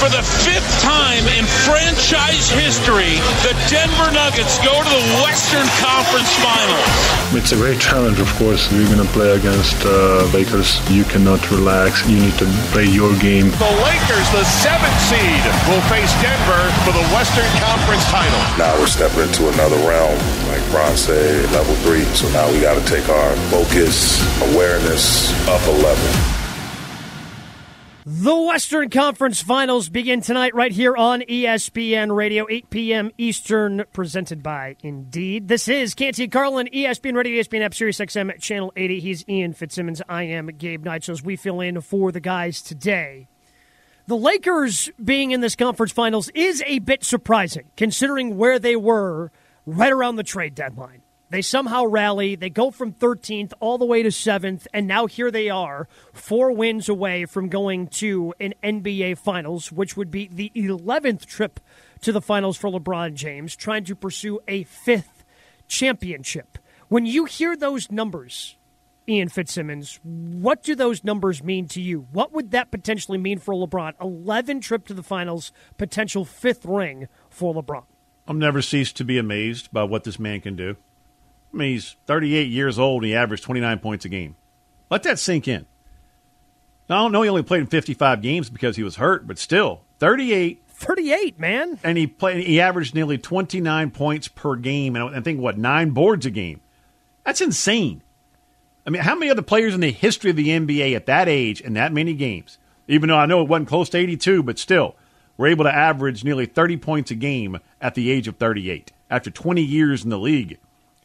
For the fifth time in franchise history, the Denver Nuggets go to the Western Conference Finals. It's a great challenge, of course. We're going to play against uh, Lakers. You cannot relax. You need to play your game. The Lakers, the seventh seed, will face Denver for the Western Conference title. Now we're stepping into another realm, like Bron said, level three. So now we got to take our focus, awareness up a level. The Western Conference Finals begin tonight right here on ESPN Radio, 8 p.m. Eastern, presented by Indeed. This is Canty Carlin, ESPN Radio, ESPN App, Sirius XM, Channel 80. He's Ian Fitzsimmons. I am Gabe Neitzel. So as we fill in for the guys today, the Lakers being in this conference finals is a bit surprising, considering where they were right around the trade deadline. They somehow rally. They go from 13th all the way to 7th, and now here they are, four wins away from going to an NBA Finals, which would be the 11th trip to the Finals for LeBron James, trying to pursue a fifth championship. When you hear those numbers, Ian Fitzsimmons, what do those numbers mean to you? What would that potentially mean for LeBron? 11 trip to the Finals, potential fifth ring for LeBron. I'll never cease to be amazed by what this man can do. I mean, he's 38 years old and he averaged 29 points a game. Let that sink in. Now, I don't know he only played in 55 games because he was hurt, but still, 38. 38, man. And he played. He averaged nearly 29 points per game, and I think what nine boards a game. That's insane. I mean, how many other players in the history of the NBA at that age and that many games, even though I know it wasn't close to 82, but still, were able to average nearly 30 points a game at the age of 38 after 20 years in the league?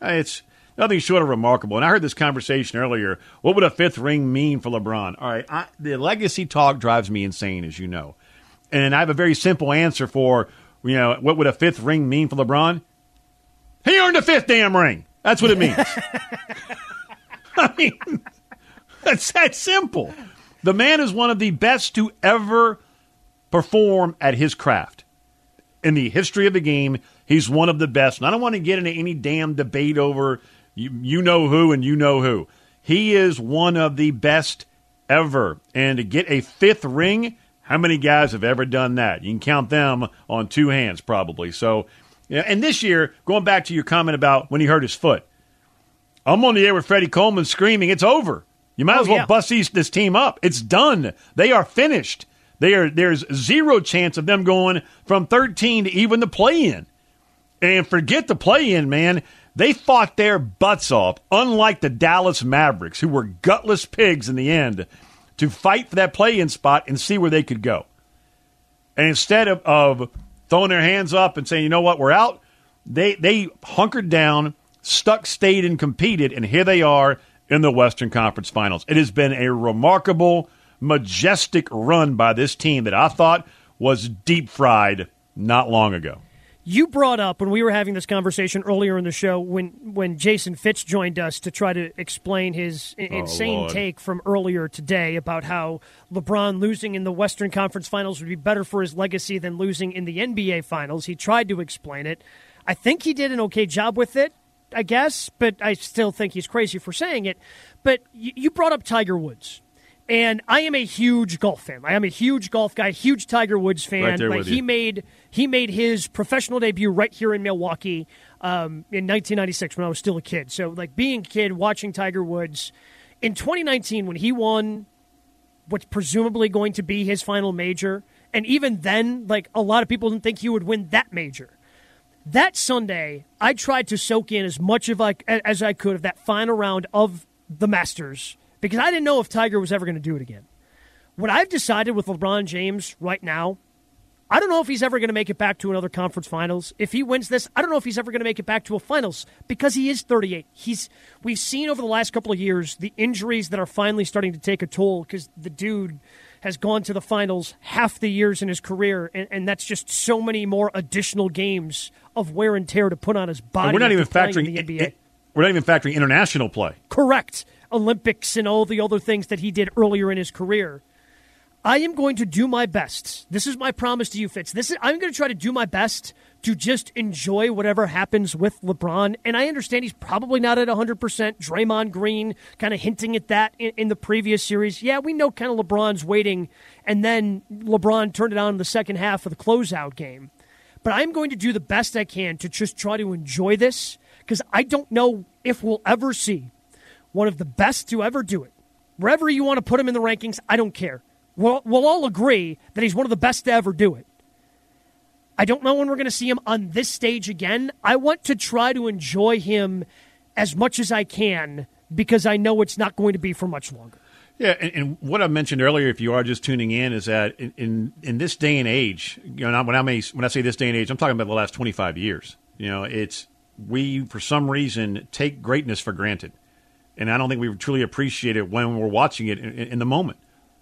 Uh, it's nothing short of remarkable. And I heard this conversation earlier. What would a fifth ring mean for LeBron? All right, I, the legacy talk drives me insane, as you know. And I have a very simple answer for, you know, what would a fifth ring mean for LeBron? He earned a fifth damn ring. That's what it means. I mean, that's that simple. The man is one of the best to ever perform at his craft in the history of the game. He's one of the best. And I don't want to get into any damn debate over you, you know who and you know who. He is one of the best ever. And to get a fifth ring, how many guys have ever done that? You can count them on two hands, probably. So, and this year, going back to your comment about when he hurt his foot, I'm on the air with Freddie Coleman screaming, "It's over! You might Oh, as well yeah. bust these, this team up. It's done. They are finished. They are. There's zero chance of them going from 13 to even the play-in. And forget the play-in, man. They fought their butts off, unlike the Dallas Mavericks, who were gutless pigs in the end, to fight for that play-in spot and see where they could go. And instead of, of throwing their hands up and saying, you know what, we're out, they they hunkered down, stuck, stayed, and competed, and here they are in the Western Conference Finals. It has been a remarkable, majestic run by this team that I thought was deep fried not long ago. You brought up when we were having this conversation earlier in the show when when Jason Fitz joined us to try to explain his i- oh, insane Lord. take from earlier today about how LeBron losing in the Western Conference Finals would be better for his legacy than losing in the NBA Finals. He tried to explain it. I think he did an okay job with it, I guess, but I still think he's crazy for saying it. But you brought up Tiger Woods. And I am a huge golf fan. I am a huge golf guy, huge Tiger Woods fan. Right there Like, with he you. made he made his professional debut right here in Milwaukee um, in 1996 when I was still a kid. So like being a kid watching Tiger Woods in 2019 when he won what's presumably going to be his final major, and even then, like a lot of people didn't think he would win that major. That Sunday, I tried to soak in as much of like as I could of that final round of the Masters because I didn't know if Tiger was ever going to do it again. What I've decided with LeBron James right now, I don't know if he's ever going to make it back to another conference finals. If he wins this, I don't know if he's ever going to make it back to a finals because he is 38. He's we've seen over the last couple of years the injuries that are finally starting to take a toll because the dude has gone to the finals half the years in his career, and, and that's just so many more additional games of wear and tear to put on his body. And we're not even factoring the NBA. it- we're not even factoring international play. Correct. Olympics and all the other things that he did earlier in his career. I am going to do my best. This is my promise to you, Fitz. This is I'm going to try to do my best to just enjoy whatever happens with LeBron. And I understand he's probably not at 100%. Draymond Green kind of hinting at that in, in the previous series. Yeah, we know kind of LeBron's waiting, and then LeBron turned it on in the second half of the closeout game. But I'm going to do the best I can to just try to enjoy this because I don't know if we'll ever see one of the best to ever do it. Wherever you want to put him in the rankings, I don't care. We'll, we'll all agree that he's one of the best to ever do it. I don't know when we're going to see him on this stage again. I want to try to enjoy him as much as I can because I know it's not going to be for much longer. Yeah, and, and what I mentioned earlier, if you are just tuning in, is that in in, in this day and age, you know, when I may, when I say this day and age, I'm talking about the last 25 years. You know, it's we for some reason take greatness for granted, and I don't think we truly appreciate it when we're watching it in, in the moment.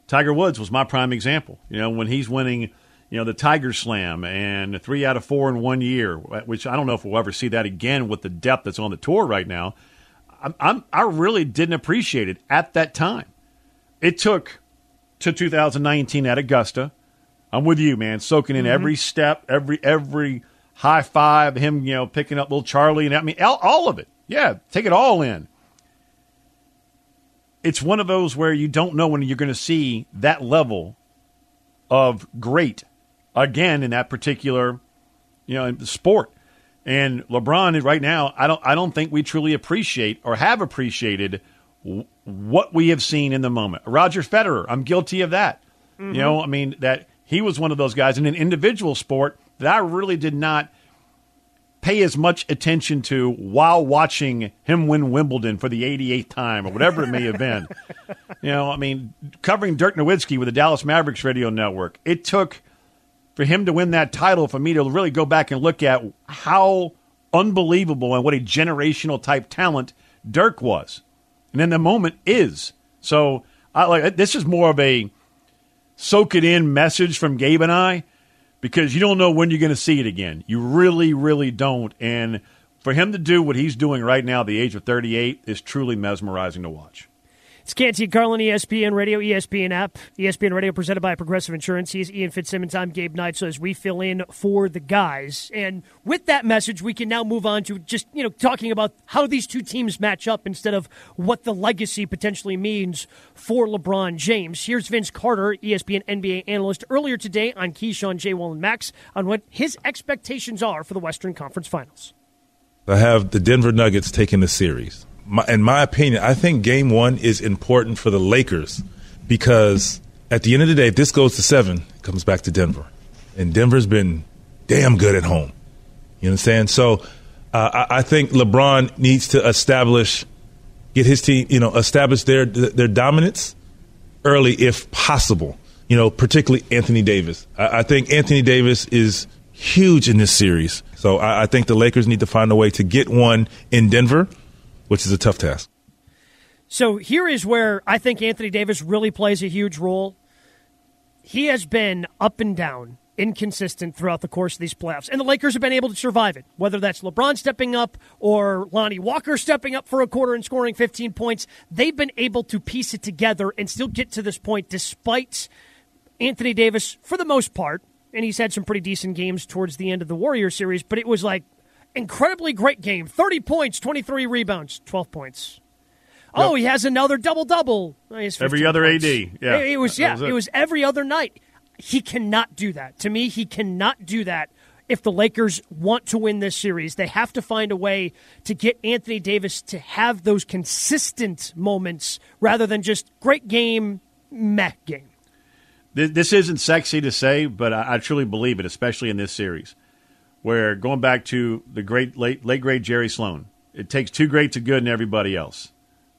Tiger Woods was my prime example. You know, when he's winning, you know, the Tiger Slam and three out of four in one year, which I don't know if we'll ever see that again with the depth that's on the tour right now. I'm, I'm I really didn't appreciate it at that time. It took to 2019 at Augusta. I'm with you, man. Soaking in mm-hmm. every step, every every high five, him, you know, picking up little Charlie, and I mean, all, all of it. Yeah, take it all in. It's one of those where you don't know when you're going to see that level of great again in that particular, you know, sport. And LeBron right now, I don't, I don't think we truly appreciate or have appreciated w- what we have seen in the moment. Roger Federer, I'm guilty of that. You mm-hmm. know, I mean that he was one of those guys in an individual sport that I really did not pay as much attention to while watching him win Wimbledon for the 88th time or whatever it may have been. you know, I mean, covering Dirk Nowitzki with the Dallas Mavericks radio network, it took for him to win that title for me to really go back and look at how unbelievable and what a generational type talent Dirk was. And then the moment is. So I like this is more of a soak it in message from Gabe and I because you don't know when you're going to see it again. You really, really don't. And for him to do what he's doing right now at the age of 38 is truly mesmerizing to watch. It's Canty and Carlin, ESPN Radio, ESPN app, ESPN Radio presented by Progressive Insurance. He's Ian Fitzsimmons. I'm Gabe Neitzel. So as we fill in for the guys, and with that message, we can now move on to just you know talking about how these two teams match up instead of what the legacy potentially means for LeBron James. Here's Vince Carter, ESPN NBA analyst, earlier today on Keyshawn, J. Will, and Max on what his expectations are for the Western Conference Finals. I have the Denver Nuggets taking the series. My, in my opinion, I think Game One is important for the Lakers because at the end of the day, if this goes to seven, it comes back to Denver, and Denver's been damn good at home. You understand? So uh, I, I think LeBron needs to establish, get his team, you know, establish their their dominance early if possible. You know, particularly Anthony Davis. I, I think Anthony Davis is huge in this series. So I, I think the Lakers need to find a way to get one in Denver, which is a tough task. So here is where I think Anthony Davis really plays a huge role. He has been up and down, inconsistent throughout the course of these playoffs, and the Lakers have been able to survive it. Whether that's LeBron stepping up or Lonnie Walker stepping up for a quarter and scoring 15 points, they've been able to piece it together and still get to this point despite Anthony Davis, for the most part, and he's had some pretty decent games towards the end of the Warrior series, but it was like incredibly great game 30 points, 23 rebounds, 12 points. Oh, he has another double double. Oh, every other AD, yeah. it, it was yeah, was it. it. was every other night. He cannot do that. To me, he cannot do that. If the Lakers want to win this series, they have to find a way to get Anthony Davis to have those consistent moments rather than just great game, meh game. This, isn't sexy to say, but I truly believe it, especially in this series, where going back to the great late late great Jerry Sloan, it takes two greats of good and everybody else.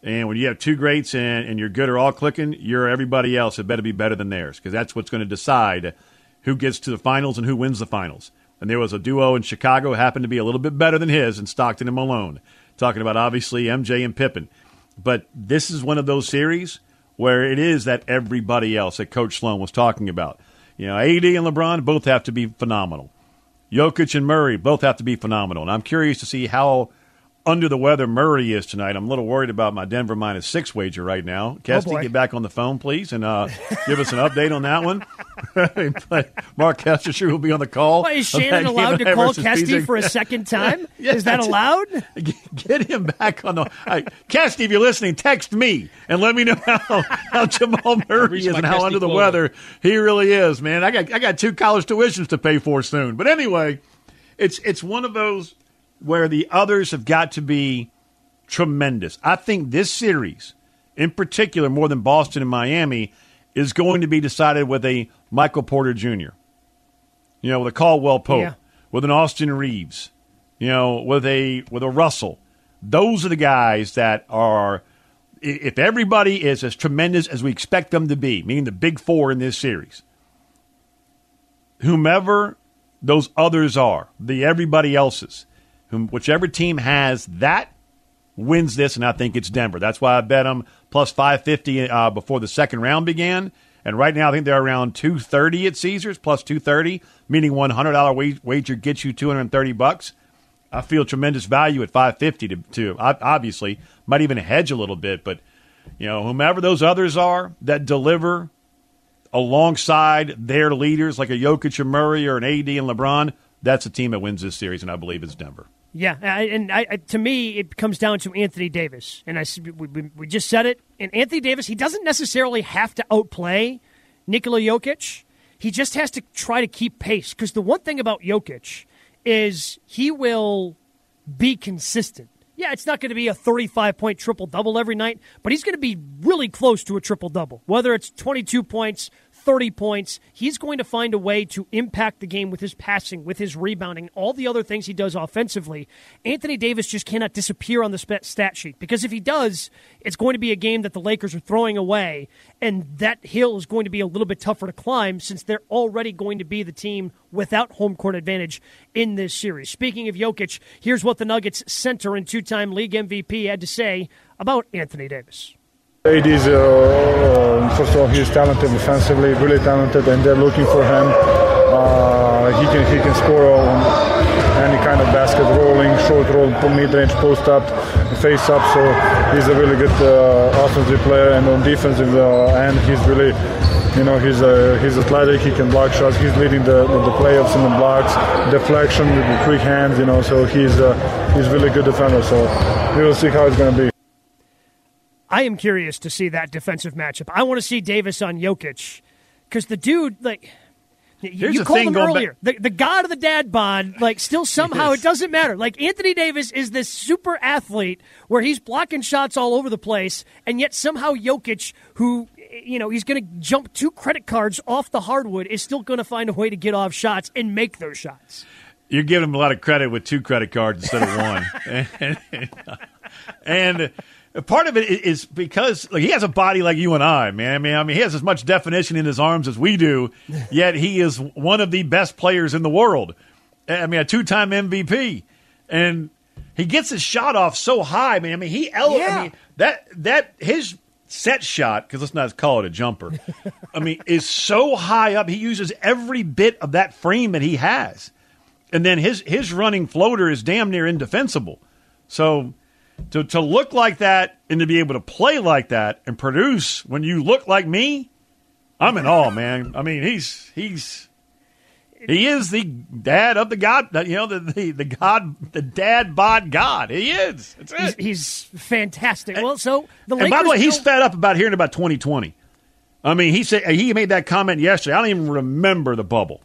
And when you have two greats and, and your good are all clicking, your everybody else had better be better than theirs because that's what's going to decide who gets to the finals and who wins the finals. And there was a duo in Chicago happened to be a little bit better than his in Stockton and Malone. Talking about obviously MJ and Pippen. But this is one of those series where it is that everybody else that Coach Sloan was talking about. You know, AD and LeBron both have to be phenomenal. Jokic and Murray both have to be phenomenal. And I'm curious to see how under the weather Murray is tonight. I'm a little worried about my Denver minus six wager right now. Kesty, Oh, get back on the phone, please, and uh, give us an update on that one. Mark Kester will be on the call. Why, is Shannon allowed to call Kesty for a second time? Yeah, is that allowed? Get- him back on the. Hey, Kesty, if you're listening, text me and let me know how, how Jamal Murray is and how Kesty under the quota. weather he really is, man. I got I got two college tuitions to pay for soon. But anyway, it's it's one of those where the others have got to be tremendous. I think this series, in particular, more than Boston and Miami, is going to be decided with a Michael Porter Jr. You know, with a Caldwell Pope, Yeah. with an Austin Reaves, you know, with a with a Russell. Those are the guys that are. If everybody is as tremendous as we expect them to be, meaning the big four in this series, whomever those others are, the everybody else's, whichever team has that wins this, and I think it's Denver. That's why I bet them plus 550 uh, before the second round began. And right now, I think they're around 230 at Caesars, plus 230, meaning $100 wager gets you 230 bucks. I feel tremendous value at 550 to, to obviously might even hedge a little bit, but you know, whomever those others are that deliver alongside their leaders like a Jokic or Murray or an AD and LeBron, that's the team that wins this series, and I believe it's Denver. Yeah, and I, I- to me, it comes down to Anthony Davis, and I we, we, just said it. And Anthony Davis, he doesn't necessarily have to outplay Nikola Jokic. He just has to try to keep pace. Because the one thing about Jokic is he will be consistent. Yeah, it's not going to be a 35 point triple double every night, but he's going to be really close to a triple double. Whether it's 22 points, 30 points, he's going to find a way to impact the game with his passing, with his rebounding, all the other things he does offensively. Anthony Davis just cannot disappear on the stat sheet because if he does, it's going to be a game that the Lakers are throwing away, and that hill is going to be a little bit tougher to climb since they're already going to be the team without home court advantage in this series. Speaking of Jokic, here's what the Nuggets center and two time league MVP had to say about Anthony Davis. AD is, uh, first of all, he's talented defensively, really talented, and they're looking for him. Uh, he can he can score on any kind of basket, rolling, short roll, mid-range, post up, face up. So he's a really good uh, offensive player, and on defensive uh, end, he's really. You know he's uh, he's athletic. He can block shots. He's leading the the playoffs in the blocks, deflection with the quick hands. You know, so he's uh, he's really good defender. So we will see how it's going to be. I am curious to see that defensive matchup. I want to see Davis on Jokic because the dude, like, Here's you the called him earlier, the, the god of the dad bod, like, still somehow it doesn't matter. Like, Anthony Davis is this super athlete where he's blocking shots all over the place, and yet somehow Jokic, who, you know, he's going to jump two credit cards off the hardwood, is still going to find a way to get off shots and make those shots. You're giving him a lot of credit with two credit cards instead of one. and, uh, part of it is because like he has a body like you and I, man. I mean, I mean, he has as much definition in his arms as we do, yet he is one of the best players in the world. I mean, a two-time MVP, and he gets his shot off so high, man. I mean, he ele- Yeah. I mean, that that his set shot because let's not call it a jumper. I mean, is so high up. He uses every bit of that frame that he has and then his his running floater is damn near indefensible. So to to look like that and to be able to play like that and produce when you look like me, I'm in awe, man. I mean, he's he's he is the dad of the god, you know, the the, the god, the dad bod god. He is. That's He's, it. he's fantastic. Well, so the And by the way, he's fed up about hearing about 2020. I mean, he said he made that comment yesterday. I don't even remember the bubble.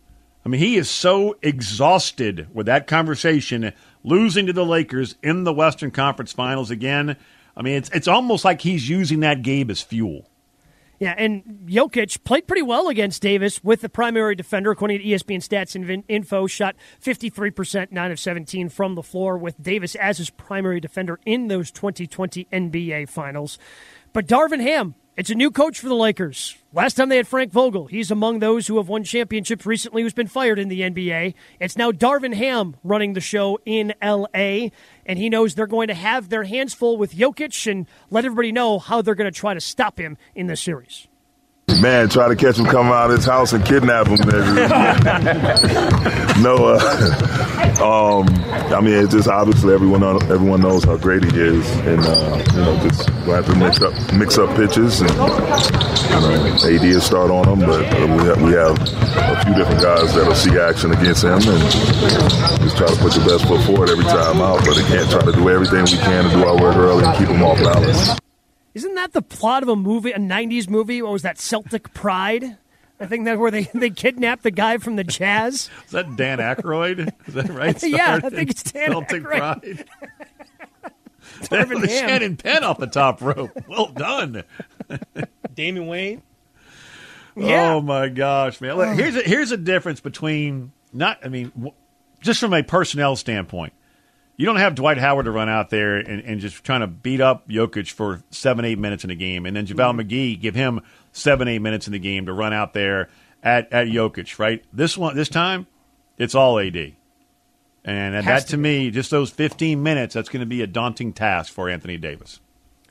I mean, he is so exhausted with that conversation, losing to the Lakers in the Western Conference Finals again. I mean, it's it's almost like he's using that game as fuel. Yeah, and Jokic played pretty well against Davis with the primary defender, according to ESPN Stats and Info. Shot 53%, 9 of 17 from the floor, with Davis as his primary defender in those 2020 NBA Finals. But Darvin Ham It's a new coach for the Lakers. Last time they had Frank Vogel. He's among those who have won championships recently who's been fired in the NBA. It's now Darvin Ham running the show in LA, and he knows they're going to have their hands full with Jokic and let everybody know how they're going to try to stop him in this series. Man, try to catch him coming out of his house and kidnap him. no, uh, um, I mean, it's just obviously everyone everyone knows how great he is, and uh, you know, just have to mix up mix up pitches, and you know, AD will start on him, but we have, we have a few different guys that'll see action against him, and just try to put your best foot forward every time out. But again, try to do everything we can to do our work early and keep him off balance. Isn't that the plot of a movie, a '90s movie? What was that? Celtic Pride. I think that where they they kidnapped the guy from the Jazz. Is that Dan Aykroyd? Is that right? yeah, I think it's Dan Celtic Aykroyd. Pride. the Shannon Penn off the top rope. Well done, Damian Wayne. Yeah. Oh my gosh, man! Look, oh. here's a, here's a difference between not. I mean, just from a personnel standpoint, you don't have Dwight Howard to run out there and, and just trying to beat up Jokic for seven, eight minutes in a game, and then JaVale Mm-hmm. McGee give him seven, eight minutes in the game to run out there at at Jokic. Right? This one, this time, it's all AD. And Has that to to me, just those 15 minutes, that's going to be a daunting task for Anthony Davis.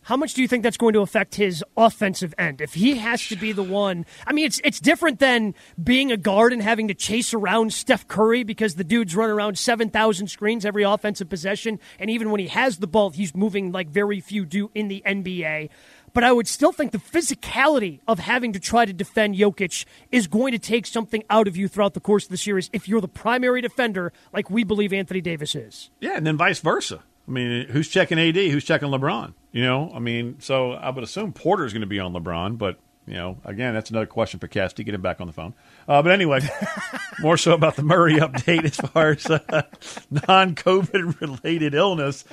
How much do you think that's going to affect his offensive end? If he has to be the one, I mean, it's it's different than being a guard and having to chase around Steph Curry because the dude's run around seven thousand screens every offensive possession, and even when he has the ball, he's moving like very few do in the NBA. But I would still think the physicality of having to try to defend Jokic is going to take something out of you throughout the course of the series if you're the primary defender, like we believe Anthony Davis is. Yeah, and then vice versa. I mean, who's checking AD? Who's checking LeBron? You know, I mean, so I would assume Porter's going to be on LeBron, but you know, again, that's another question for Kesty. Get him back on the phone. Uh, but anyway, more so about the Murray update as far as uh, non-COVID related illness.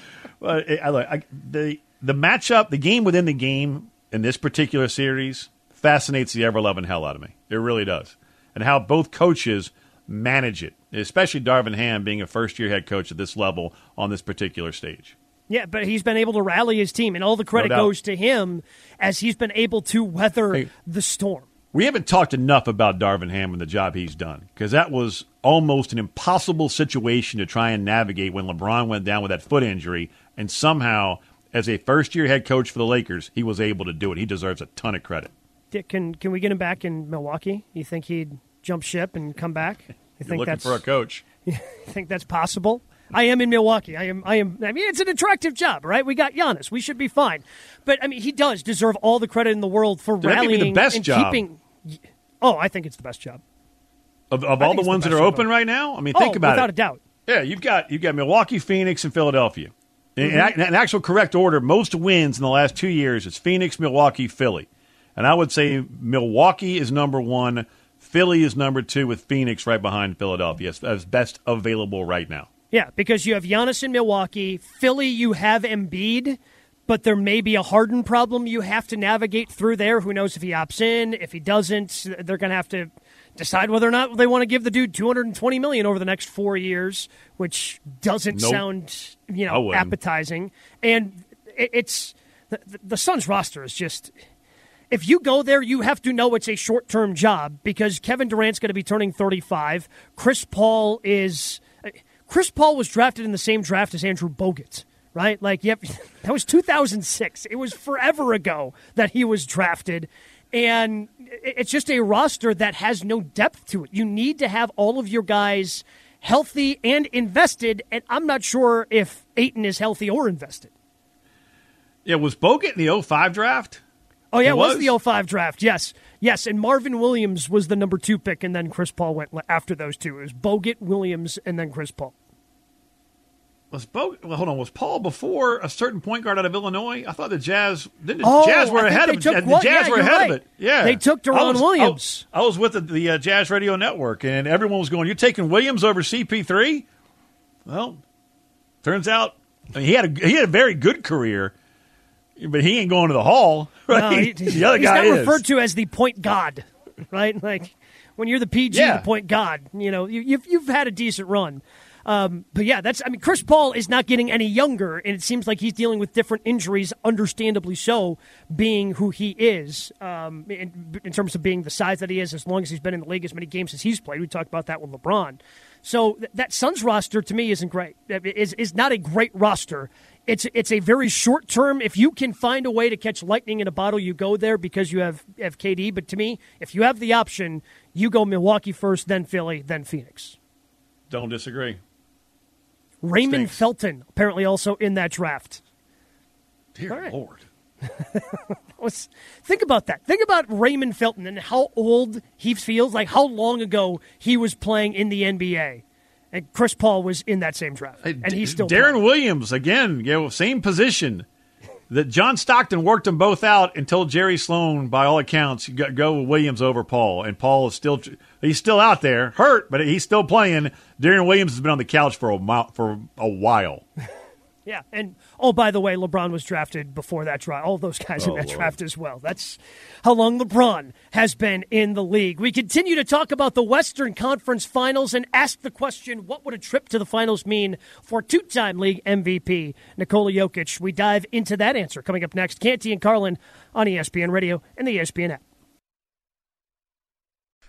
But I, I, the the matchup, the game within the game in this particular series fascinates the ever loving hell out of me. It really does, and how both coaches manage it, especially Darvin Ham being a first year head coach at this level on this particular stage. Yeah, but he's been able to rally his team, and all the credit doubt. goes to him as he's been able to weather Hey. the storm. We haven't talked enough about Darvin Ham and the job he's done because that was almost an impossible situation to try and navigate when LeBron went down with that foot injury. And somehow, as a first year head coach for the Lakers, he was able to do it. He deserves a ton of credit. Dick, Can can we get him back in Milwaukee? You think he'd jump ship and come back? You You're think looking that's for a coach. you think that's possible? I am in Milwaukee. I am. I am. I mean, it's an attractive job, right? We got Giannis. We should be fine. But I mean, he does deserve all the credit in the world for Dude, rallying the best and job. keeping. Oh, I think it's the best job. Of, of all the it's the ones that are open right now, I mean, Oh, think about without it. Without a doubt. Yeah, you've got you've got Milwaukee, Phoenix, and Philadelphia. In, Mm-hmm. in, in actual correct order, most wins in the last two years it's Phoenix, Milwaukee, Philly, and I would say Milwaukee is number one, Philly is number two, with Phoenix right behind Philadelphia as, as best available right now. Yeah, because you have Giannis in Milwaukee. Philly, you have Embiid, but there may be a Harden problem you have to navigate through there. Who knows if he opts in? If he doesn't, they're going to have to decide whether or not they want to give the dude 220 million over the next four years, which doesn't Nope. sound you know appetizing. And it's the, the Suns roster is just if you go there, you have to know it's a short term job because Kevin Durant's going to be turning 35. Chris Paul is. Chris Paul was drafted in the same draft as Andrew Bogut, right? Like, yep, that was 2006. It was forever ago that he was drafted. And it's just a roster that has no depth to it. You need to have all of your guys healthy and invested. And I'm not sure if Ayton is healthy or invested. Yeah, was Bogut in the 05 draft? Oh yeah, it was, was? the 05 draft. Yes, yes, and Marvin Williams was the number two pick, and then Chris Paul went after those two. It was Bogut, Williams, and then Chris Paul. Was Bogut? Well, hold on. Was Paul before a certain point guard out of Illinois? I thought the Jazz didn't. The Oh, Jazz were ahead of took the Jazz yeah, were ahead right. of it. Yeah, They took Deron was- Williams. I, I was with the, the uh, Jazz Radio Network, and everyone was going, "You're taking Williams over CP3." Well, turns out I mean, he had a he had a very good career, but he ain't going to the Hall. Right? No, he- the other he's guy not is. referred to as the point god, right? Like when you're the PG, Yeah. the point god. You know, you, you've you've had a decent run. Um, but yeah, that's I mean, Chris Paul is not getting any younger, and it seems like he's dealing with different injuries, understandably so, being who he is um, in, in terms of being the size that he is. As long as he's been in the league as many games as he's played, we talked about that with LeBron. So th- that Suns roster to me isn't great. Is is not a great roster. It's it's a very short term. If you can find a way to catch lightning in a bottle, you go there because you have have KD. But to me, if you have the option, you go Milwaukee first, then Philly, then Phoenix. Don't disagree. Raymond Stinks. Felton apparently also in that draft. Dear right. Lord. Think about that. Think about Raymond Felton and how old he feels, like how long ago he was playing in the NBA. And Chris Paul was in that same draft. And he's still Deron playing. Williams again, you know, same position. That John Stockton worked them both out until Jerry Sloan, by all accounts, go, Williams over Paul. And Paul is still he's still out there, hurt, but he's still playing. Deron Williams has been on the couch for a mile, for a while. Yeah, and oh, by the way, LeBron was drafted before that draft. All those guys Oh, in that Lord. draft as well. That's how long LeBron has been in the league. We continue to talk about the Western Conference Finals and ask the question: What would a trip to the finals mean for two-time league MVP Nikola Jokic? We dive into that answer coming up next. Canty and Carlin on ESPN Radio and the ESPN app.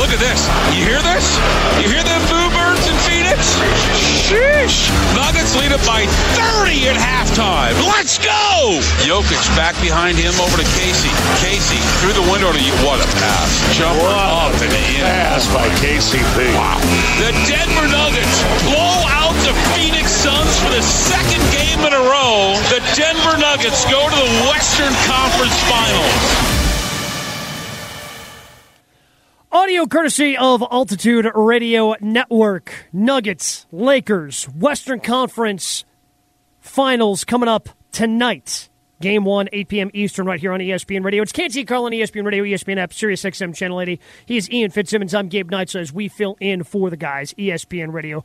Look at this. You hear this? You hear them boo birds in Phoenix? Sheesh. Nuggets lead it by 30 at halftime. Let's go! Jokic back behind him over to Casey. Casey through the window to you. what a pass. Jumper up and in. Pass by KCP. Wow. The Denver Nuggets blow out the Phoenix Suns for the second game in a row. The Denver Nuggets go to the Western Conference Finals. Audio courtesy of Altitude Radio Network. Nuggets, Lakers, Western Conference Finals coming up tonight. Game one, 8 p.m. Eastern, right here on ESPN Radio. It's Canty Carlin, ESPN Radio, ESPN app, Sirius XM Channel 80. He is Ian Fitzsimmons. I'm Gabe Neitzel. So as we fill in for the guys, ESPN Radio,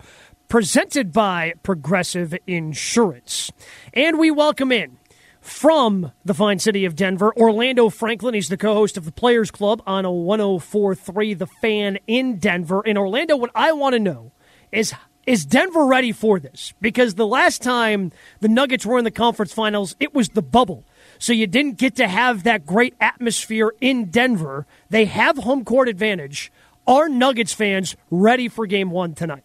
presented by Progressive Insurance. And we welcome in from the fine city of Denver, Orlando Franklin. He's the co host of the Players Club on a 1043 The Fan in Denver. In Orlando, what I want to know is is Denver ready for this? Because the last time the Nuggets were in the conference finals, it was the bubble. So you didn't get to have that great atmosphere in Denver. They have home court advantage. Are Nuggets fans ready for game one tonight?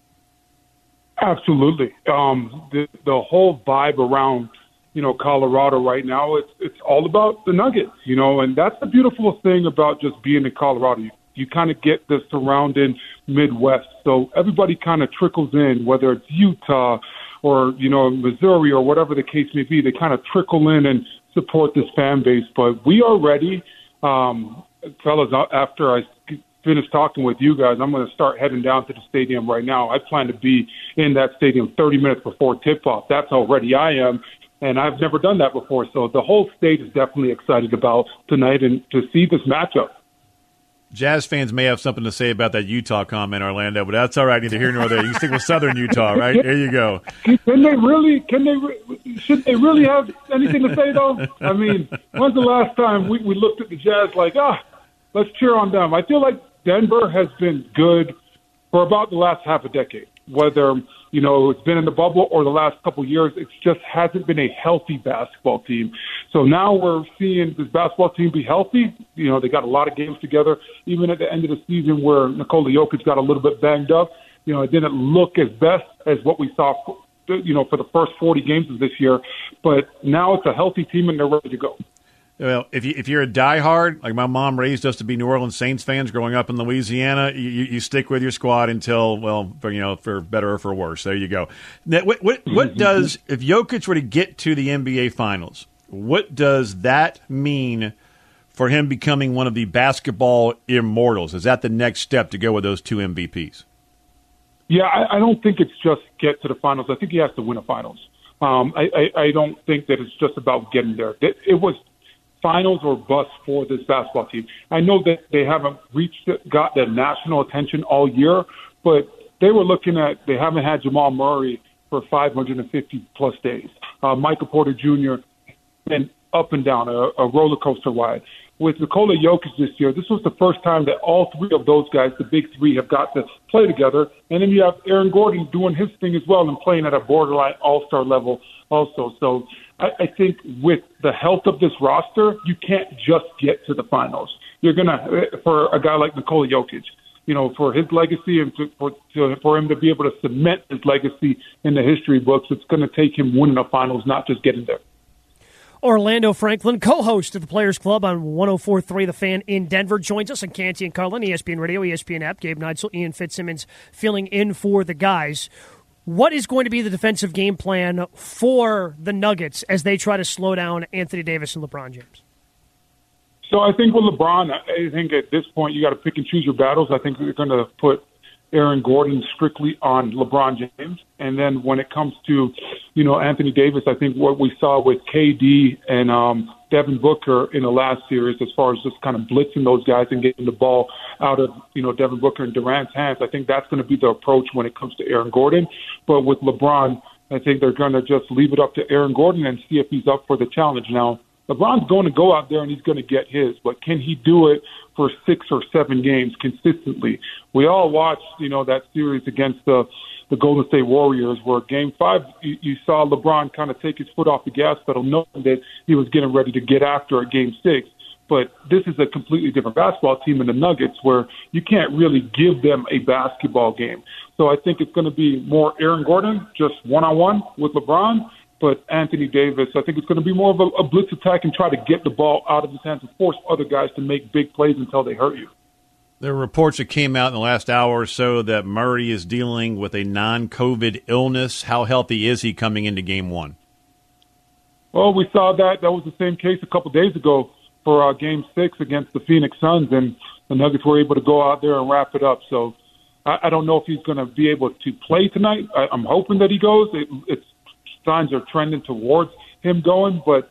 Absolutely. Um, the the whole vibe around you know Colorado right now it's it's all about the Nuggets, you know, and that's the beautiful thing about just being in Colorado. You, you kind of get the surrounding Midwest, so everybody kind of trickles in, whether it's Utah or you know Missouri or whatever the case may be. They kind of trickle in and support this fan base. But we are ready, um, fellas. After I finish talking with you guys, I'm going to start heading down to the stadium right now. I plan to be in that stadium 30 minutes before tip off. That's how ready I am. And I've never done that before. So the whole state is definitely excited about tonight and to see this matchup. Jazz fans may have something to say about that Utah comment, Orlando, but that's all right. Neither here nor there. You can stick with Southern Utah, right? There you go. Can they really? Can they? Should they really have anything to say though? I mean, when's the last time we, we looked at the Jazz like, ah, let's cheer on them? I feel like Denver has been good for about the last half a decade. Whether you know it's been in the bubble or the last couple of years, it just hasn't been a healthy basketball team. So now we're seeing this basketball team be healthy. You know they got a lot of games together. Even at the end of the season, where Nikola Jokic got a little bit banged up, you know it didn't look as best as what we saw. You know for the first 40 games of this year, but now it's a healthy team and they're ready to go. Well, if you if you're a diehard, like my mom raised us to be New Orleans Saints fans growing up in Louisiana, you, you stick with your squad until well, for, you know, for better or for worse. There you go. Now, what what, what does if Jokic were to get to the NBA Finals? What does that mean for him becoming one of the basketball immortals? Is that the next step to go with those two MVPs? Yeah, I, I don't think it's just get to the finals. I think he has to win a finals. Um, I, I, I don't think that it's just about getting there. It, it was finals or bust for this basketball team. I know that they haven't reached got the national attention all year, but they were looking at they haven't had Jamal Murray for 550 plus days. Uh, Michael Porter Jr. and up and down a, a roller coaster ride. With Nikola Jokic this year, this was the first time that all three of those guys, the big three, have got to play together. And then you have Aaron Gordon doing his thing as well and playing at a borderline all star level also. So I, I think with the health of this roster, you can't just get to the finals. You're gonna for a guy like Nikola Jokic, you know, for his legacy and to, for to, for him to be able to cement his legacy in the history books, it's going to take him winning the finals, not just getting there. Orlando Franklin, co-host of the Players Club on 104.3 The Fan in Denver, joins us on Canty and Carlin, ESPN Radio, ESPN app. Gabe Neitzel, Ian Fitzsimmons filling in for the guys. What is going to be the defensive game plan for the Nuggets as they try to slow down Anthony Davis and LeBron James? So I think with LeBron, I think at this point you got to pick and choose your battles. I think they're going to put Aaron Gordon strictly on LeBron James, and then when it comes to, you know, Anthony Davis, I think what we saw with KD and um, Devin Booker in the last series, as far as just kind of blitzing those guys and getting the ball out of, you know, Devin Booker and Durant's hands, I think that's going to be the approach when it comes to Aaron Gordon. But with LeBron, I think they're going to just leave it up to Aaron Gordon and see if he's up for the challenge. Now, LeBron's going to go out there and he's going to get his, but can he do it for six or seven games consistently? We all watched, you know, that series against the the Golden State Warriors, where Game Five you, you saw LeBron kind of take his foot off the gas pedal, knowing that he was getting ready to get after at Game Six. But this is a completely different basketball team in the Nuggets, where you can't really give them a basketball game. So I think it's going to be more Aaron Gordon, just one on one with LeBron but Anthony Davis, I think it's going to be more of a, a blitz attack and try to get the ball out of his hands and force other guys to make big plays until they hurt you. There are reports that came out in the last hour or so that Murray is dealing with a non-COVID illness. How healthy is he coming into Game One? Well, we saw that. That was the same case a couple days ago for uh, Game Six against the Phoenix Suns, and the Nuggets were able to go out there and wrap it up. So I, I don't know if he's going to be able to play tonight. I, I'm hoping that he goes. It, it's signs are trending towards him going. But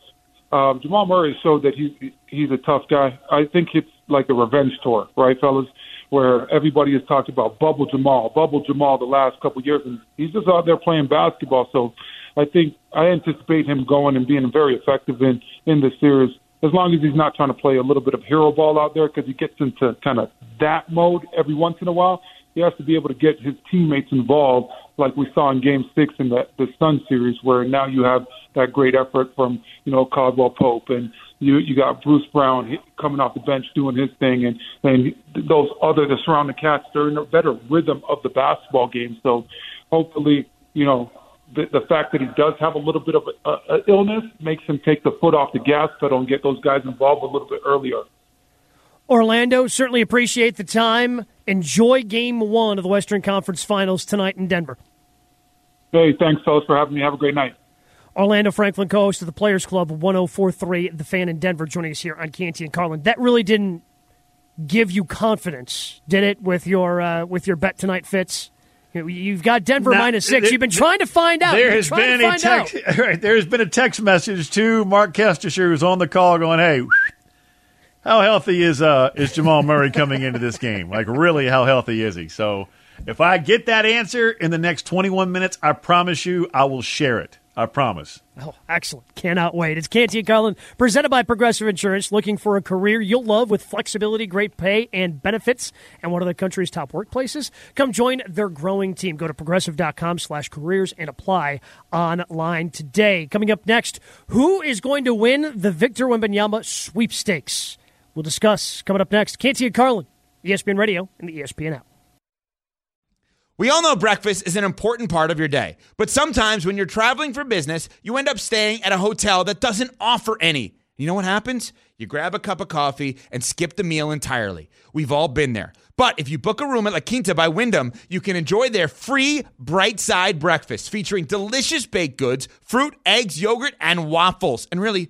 um, Jamal Murray showed that he's he's a tough guy. I think it's like a revenge tour, right, fellas? Where everybody has talked about bubble Jamal, bubble Jamal the last couple of years, and he's just out there playing basketball. So I think I anticipate him going and being very effective in in the series as long as he's not trying to play a little bit of hero ball out there because he gets into kind of that mode every once in a while. He has to be able to get his teammates involved like we saw in Game Six in the the Sun series, where now you have that great effort from you know Caldwell Pope and you you got Bruce Brown coming off the bench doing his thing, and and those other the surrounding cats they're in a better rhythm of the basketball game. So hopefully you know, the, the fact that he does have a little bit of a, a, illness makes him take the foot off the gas pedal and get those guys involved a little bit earlier. Orlando, certainly appreciate the time. Enjoy game one of the Western Conference Finals tonight in Denver. Hey, thanks, fellas, for having me. Have a great night. Orlando Franklin, co host of the Players Club 1043, The Fan in Denver, joining us here on Canty and Carlin. That really didn't give you confidence, did it, with your uh, with your bet tonight, Fitz? You've got Denver Now, minus six. th- You've been trying to find out. There You've been has been a text. Right, there has been a text message to Marc Kestecher, who's on the call, going, "Hey, how healthy is uh is Jamal Murray coming into this game? Like, really, how healthy is he?" So, if I get that answer in the next 21 minutes, I promise you, I will share it. I promise. Oh, excellent. Cannot wait. It's Canty and Carlin, presented by Progressive Insurance. Looking for a career you'll love with flexibility, great pay, and benefits, and one of the country's top workplaces? Come join their growing team. Go to progressive.com slash careers and apply online today. Coming up next, who is going to win the Victor Wembanyama sweepstakes? We'll discuss coming up next. Canty and Carlin, ESPN Radio and the ESPN app. We all know breakfast is an important part of your day, but sometimes when you're traveling for business, you end up staying at a hotel that doesn't offer any. You know what happens? You grab a cup of coffee and skip the meal entirely. We've all been there. But if you book a room at La Quinta by Wyndham, you can enjoy their free bright side breakfast featuring delicious baked goods, fruit, eggs, yogurt, and waffles. And really,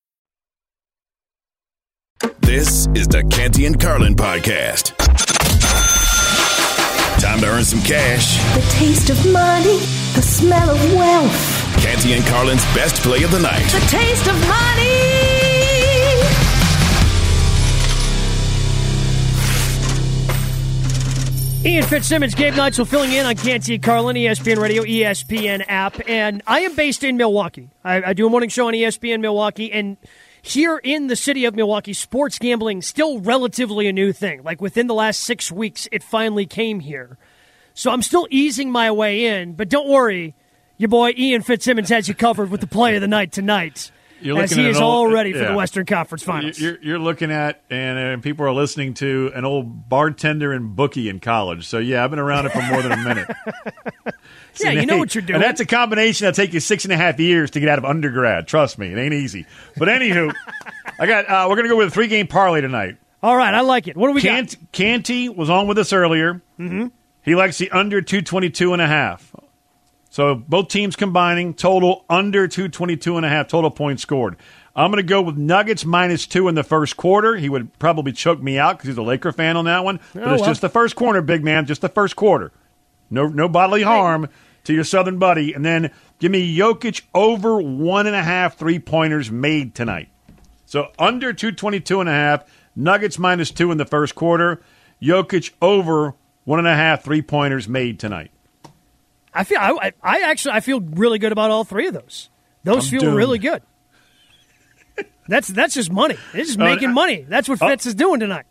This is the Canty and Carlin podcast. Time to earn some cash. The taste of money, the smell of wealth, Canty and Carlin's best play of the night. the taste of money. Ian Fitzsimmons, Gabe Neitzel filling in on Canty and Carlin, ESPN Radio, ESPN app. And I am based in Milwaukee. I, I do a morning show on ESPN Milwaukee. And here in the city of Milwaukee, sports gambling still relatively a new thing. Like within the last six weeks, it finally came here. So I'm still easing my way in. But don't worry, your boy Ian Fitzsimmons has you covered with the play of the night tonight. You're as he at is an all ready for yeah. the Western Conference Finals. You're, you're looking at, and, and people are listening to an old bartender and bookie in college. So yeah, I've been around it for more than a minute. Yeah, you know what you're doing. And that's a combination that'll take you six and a half years to get out of undergrad. Trust me, it ain't easy. But anywho, I got. Uh, we're gonna go with a three game parlay tonight. All right, I like it. What do we Cant- Canty was on with us earlier. Mm-hmm. He likes the under 222 and a half. So both teams combining total under 222 and a half total points scored. I'm going to go with Nuggets minus two in the first quarter. He would probably choke me out because he's a Laker fan on that one. Oh, but Oh, it's well. just the first quarter, big man. Just the first quarter. No, no bodily harm to your Southern buddy. And then give me Jokic over one and a half three pointers made tonight. So under 222 and a half, Nuggets minus two in the first quarter, Jokic over one and a half three pointers made tonight. I feel I, I- actually I feel really good about all three of those. Those I'm feel doomed. really good. That's that's just money. It's just Uh, making money. That's what uh, Fitz is doing tonight.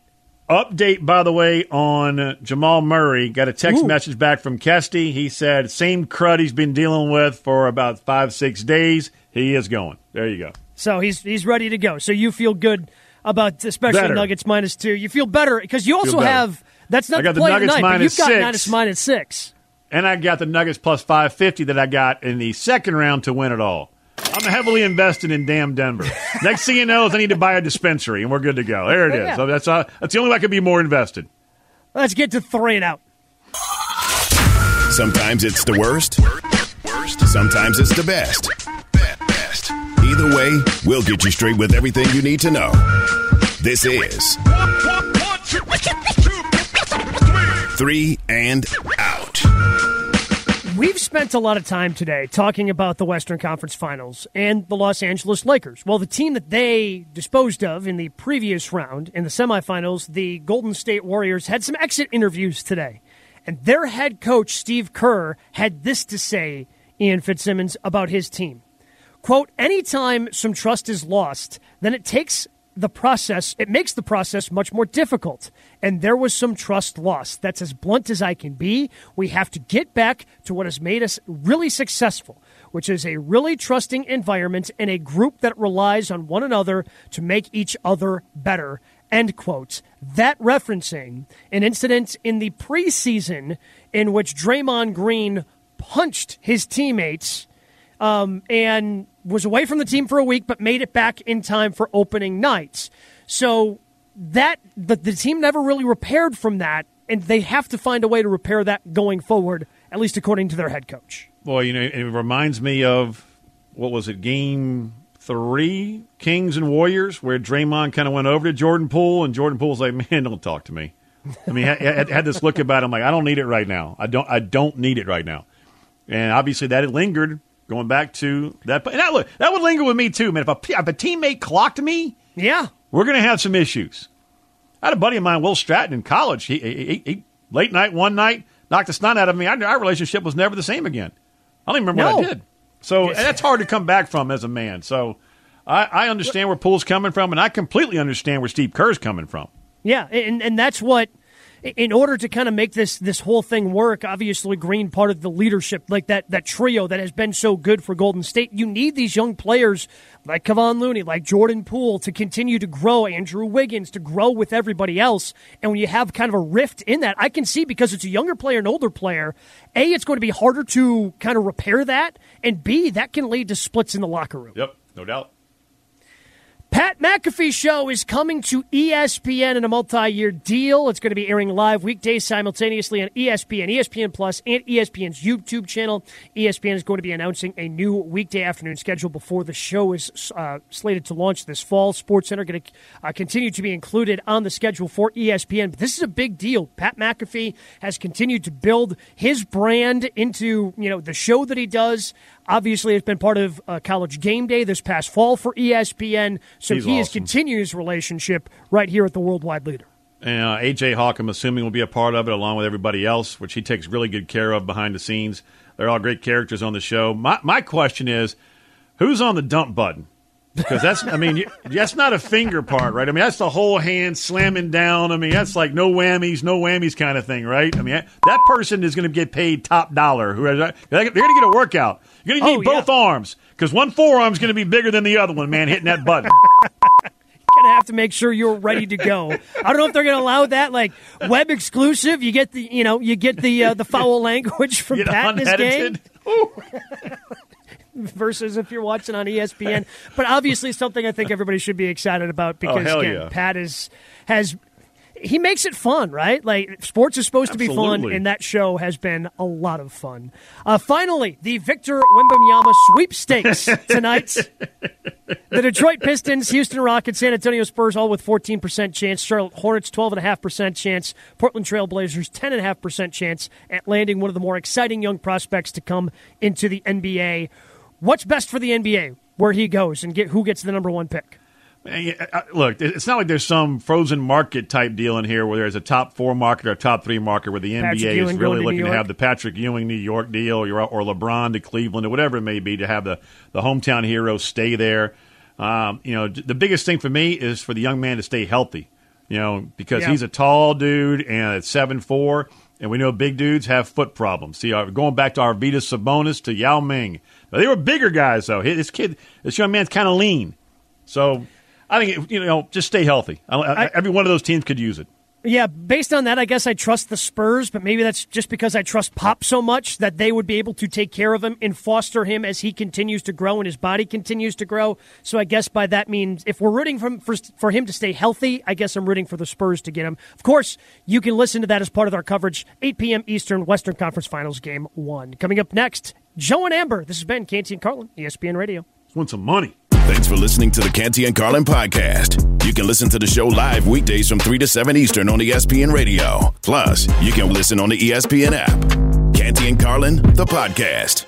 Update, by the way, on Jamal Murray. Got a text Ooh. message back from Kesty. He said, same crud he's been dealing with for about five, six days. He is going. There you go. So he's he's ready to go. So you feel good about especially Better. Nuggets minus two. You feel better because you also have that's not I got the the play of the Nuggets night, but you've got six. minus minus six. And I got the Nuggets plus 550 that I got in the second round to win it all. I'm heavily invested in damn Denver. Next thing you know is I need to buy a dispensary, and we're good to go. There it is. Yeah. So that's, uh, that's the only way I could be more invested. Let's get to three and out. Sometimes it's the worst. Sometimes it's the best. Either way, we'll get you straight with everything you need to know. This is Three and Out. We've spent a lot of time today talking about the Western Conference Finals and the Los Angeles Lakers. Well, the team that they disposed of in the previous round in the semifinals, the Golden State Warriors, had some exit interviews today. And their head coach, Steve Kerr, had this to say, Ian Fitzsimmons, about his team. Quote, anytime some trust is lost, then it takes the process, it makes the process much more difficult. And there was some trust lost. That's as blunt as I can be. We have to get back to what has made us really successful, which is a really trusting environment and a group that relies on one another to make each other better. End quote. That referencing an incident in the preseason in which Draymond Green punched his teammates um, and was away from the team for a week, but made it back in time for opening nights. So that the, the team never really repaired from that, and they have to find a way to repair that going forward, at least according to their head coach. Well, you know, it reminds me of what was it, game three, Kings and Warriors, where Draymond kind of went over to Jordan Poole, and Jordan Poole's like, "Man, don't talk to me." I mean, had, had this look about him like, "I don't need it right now. I don't. I don't need it right now." And obviously, that had lingered Going back to that, and that, that would linger with me too, man. If a, if a teammate clocked me, yeah, we're going to have some issues. I had a buddy of mine, Will Stratton, in college. He, he, he late night one night knocked the snot out of me. Our, our, relationship was never the same again. I don't even remember no. what I did. So that's hard to come back from as a man. So I, I understand where Poole's coming from, and I completely understand where Steve Kerr's coming from. Yeah, and and that's what in order to kind of make this this whole thing work, obviously Green part of the leadership, like that that trio that has been so good for Golden State. You need these young players like Kevon Looney, like Jordan Poole, to continue to grow. Andrew Wiggins to grow with everybody else. And when you have kind of a rift in that, I can see because it's a younger player and older player. A, it's going to be harder to kind of repair that, and B, that can lead to splits in the locker room. Yep, no doubt. Pat McAfee Show is coming to ESPN in a multi-year deal. It's going to be airing live weekdays simultaneously on ESPN, ESPN Plus, and ESPN's YouTube channel. ESPN is going to be announcing a new weekday afternoon schedule before the show is uh, slated to launch this fall. Sports Center going to uh, continue to be included on the schedule for ESPN. But this is a big deal. Pat McAfee has continued to build his brand into you know the show that he does. Obviously, it's been part of uh, College Game Day this past fall for ESPN. So He's he awesome. is continuing his relationship right here at the Worldwide Leader. And uh, AJ Hawk, I'm assuming, will be a part of it along with everybody else, which he takes really good care of behind the scenes. They're all great characters on the show. My my question is, who's on the dump button? Because that's, I mean that's not a finger part, right? I mean, that's the whole hand slamming down. I mean, that's like no whammies, no whammies kind of thing, right? I mean, that- person is going to get paid top dollar. Who they're going to get a workout. You're going to need Oh, both arms because one forearm's going to be bigger than the other one, man, hitting that button. You're Gonna have to make sure you're ready to go. I don't know if they're gonna allow that, like web exclusive. You get the, you know, you get the uh, the foul language from Pat in his game. versus if you're watching on ESPN. But obviously, something I think everybody should be excited about because Oh, again, yeah. Pat is has he makes it fun, right? Like sports is supposed to be fun, and that show has been a lot of fun. Uh, finally, the Victor Wembanyama sweepstakes tonight. The Detroit Pistons, Houston Rockets, San Antonio Spurs, all with 14% chance. Charlotte Hornets, 12.5% chance. Portland Trailblazers, 10.5% chance at landing one of the more exciting young prospects to come into the NBA. What's best for the NBA? Where he goes and get who gets the number one pick? Yeah, uh, Look, it's not like there's some frozen market type deal in here where there's a top four market or a top three market where the NBA is really to looking to have the Patrick Ewing New York deal or, or LeBron to Cleveland or whatever it may be to have the, the hometown hero stay there. Um, you know, the biggest thing for me is for the young man to stay healthy, you know, because Yeah. he's a tall dude and at seven four, and we know big dudes have foot problems. See, uh, going back to Arvydas Sabonis to Yao Ming, Now, they were bigger guys though. This kid, this young man's kind of lean, so I think it, you know, just stay healthy. I, I, every one of those teams could use it. Yeah, based on that, I guess I trust the Spurs, but maybe that's just because I trust Pop so much that they would be able to take care of him and foster him as he continues to grow and his body continues to grow. So I guess by that means, if we're rooting for, for, him to stay healthy, I guess I'm rooting for the Spurs to get him. Of course, you can listen to that as part of our coverage, 8 p.m. Eastern, Western Conference Finals Game 1. Coming up next, Joe and Amber. This has been Canty and Carlin, ESPN Radio. Want some money. Thanks for listening to the Canty and Carlin podcast. You can listen to the show live weekdays from 3 to 7 Eastern on ESPN Radio. Plus, you can listen on the ESPN app. Canty and Carlin, the podcast.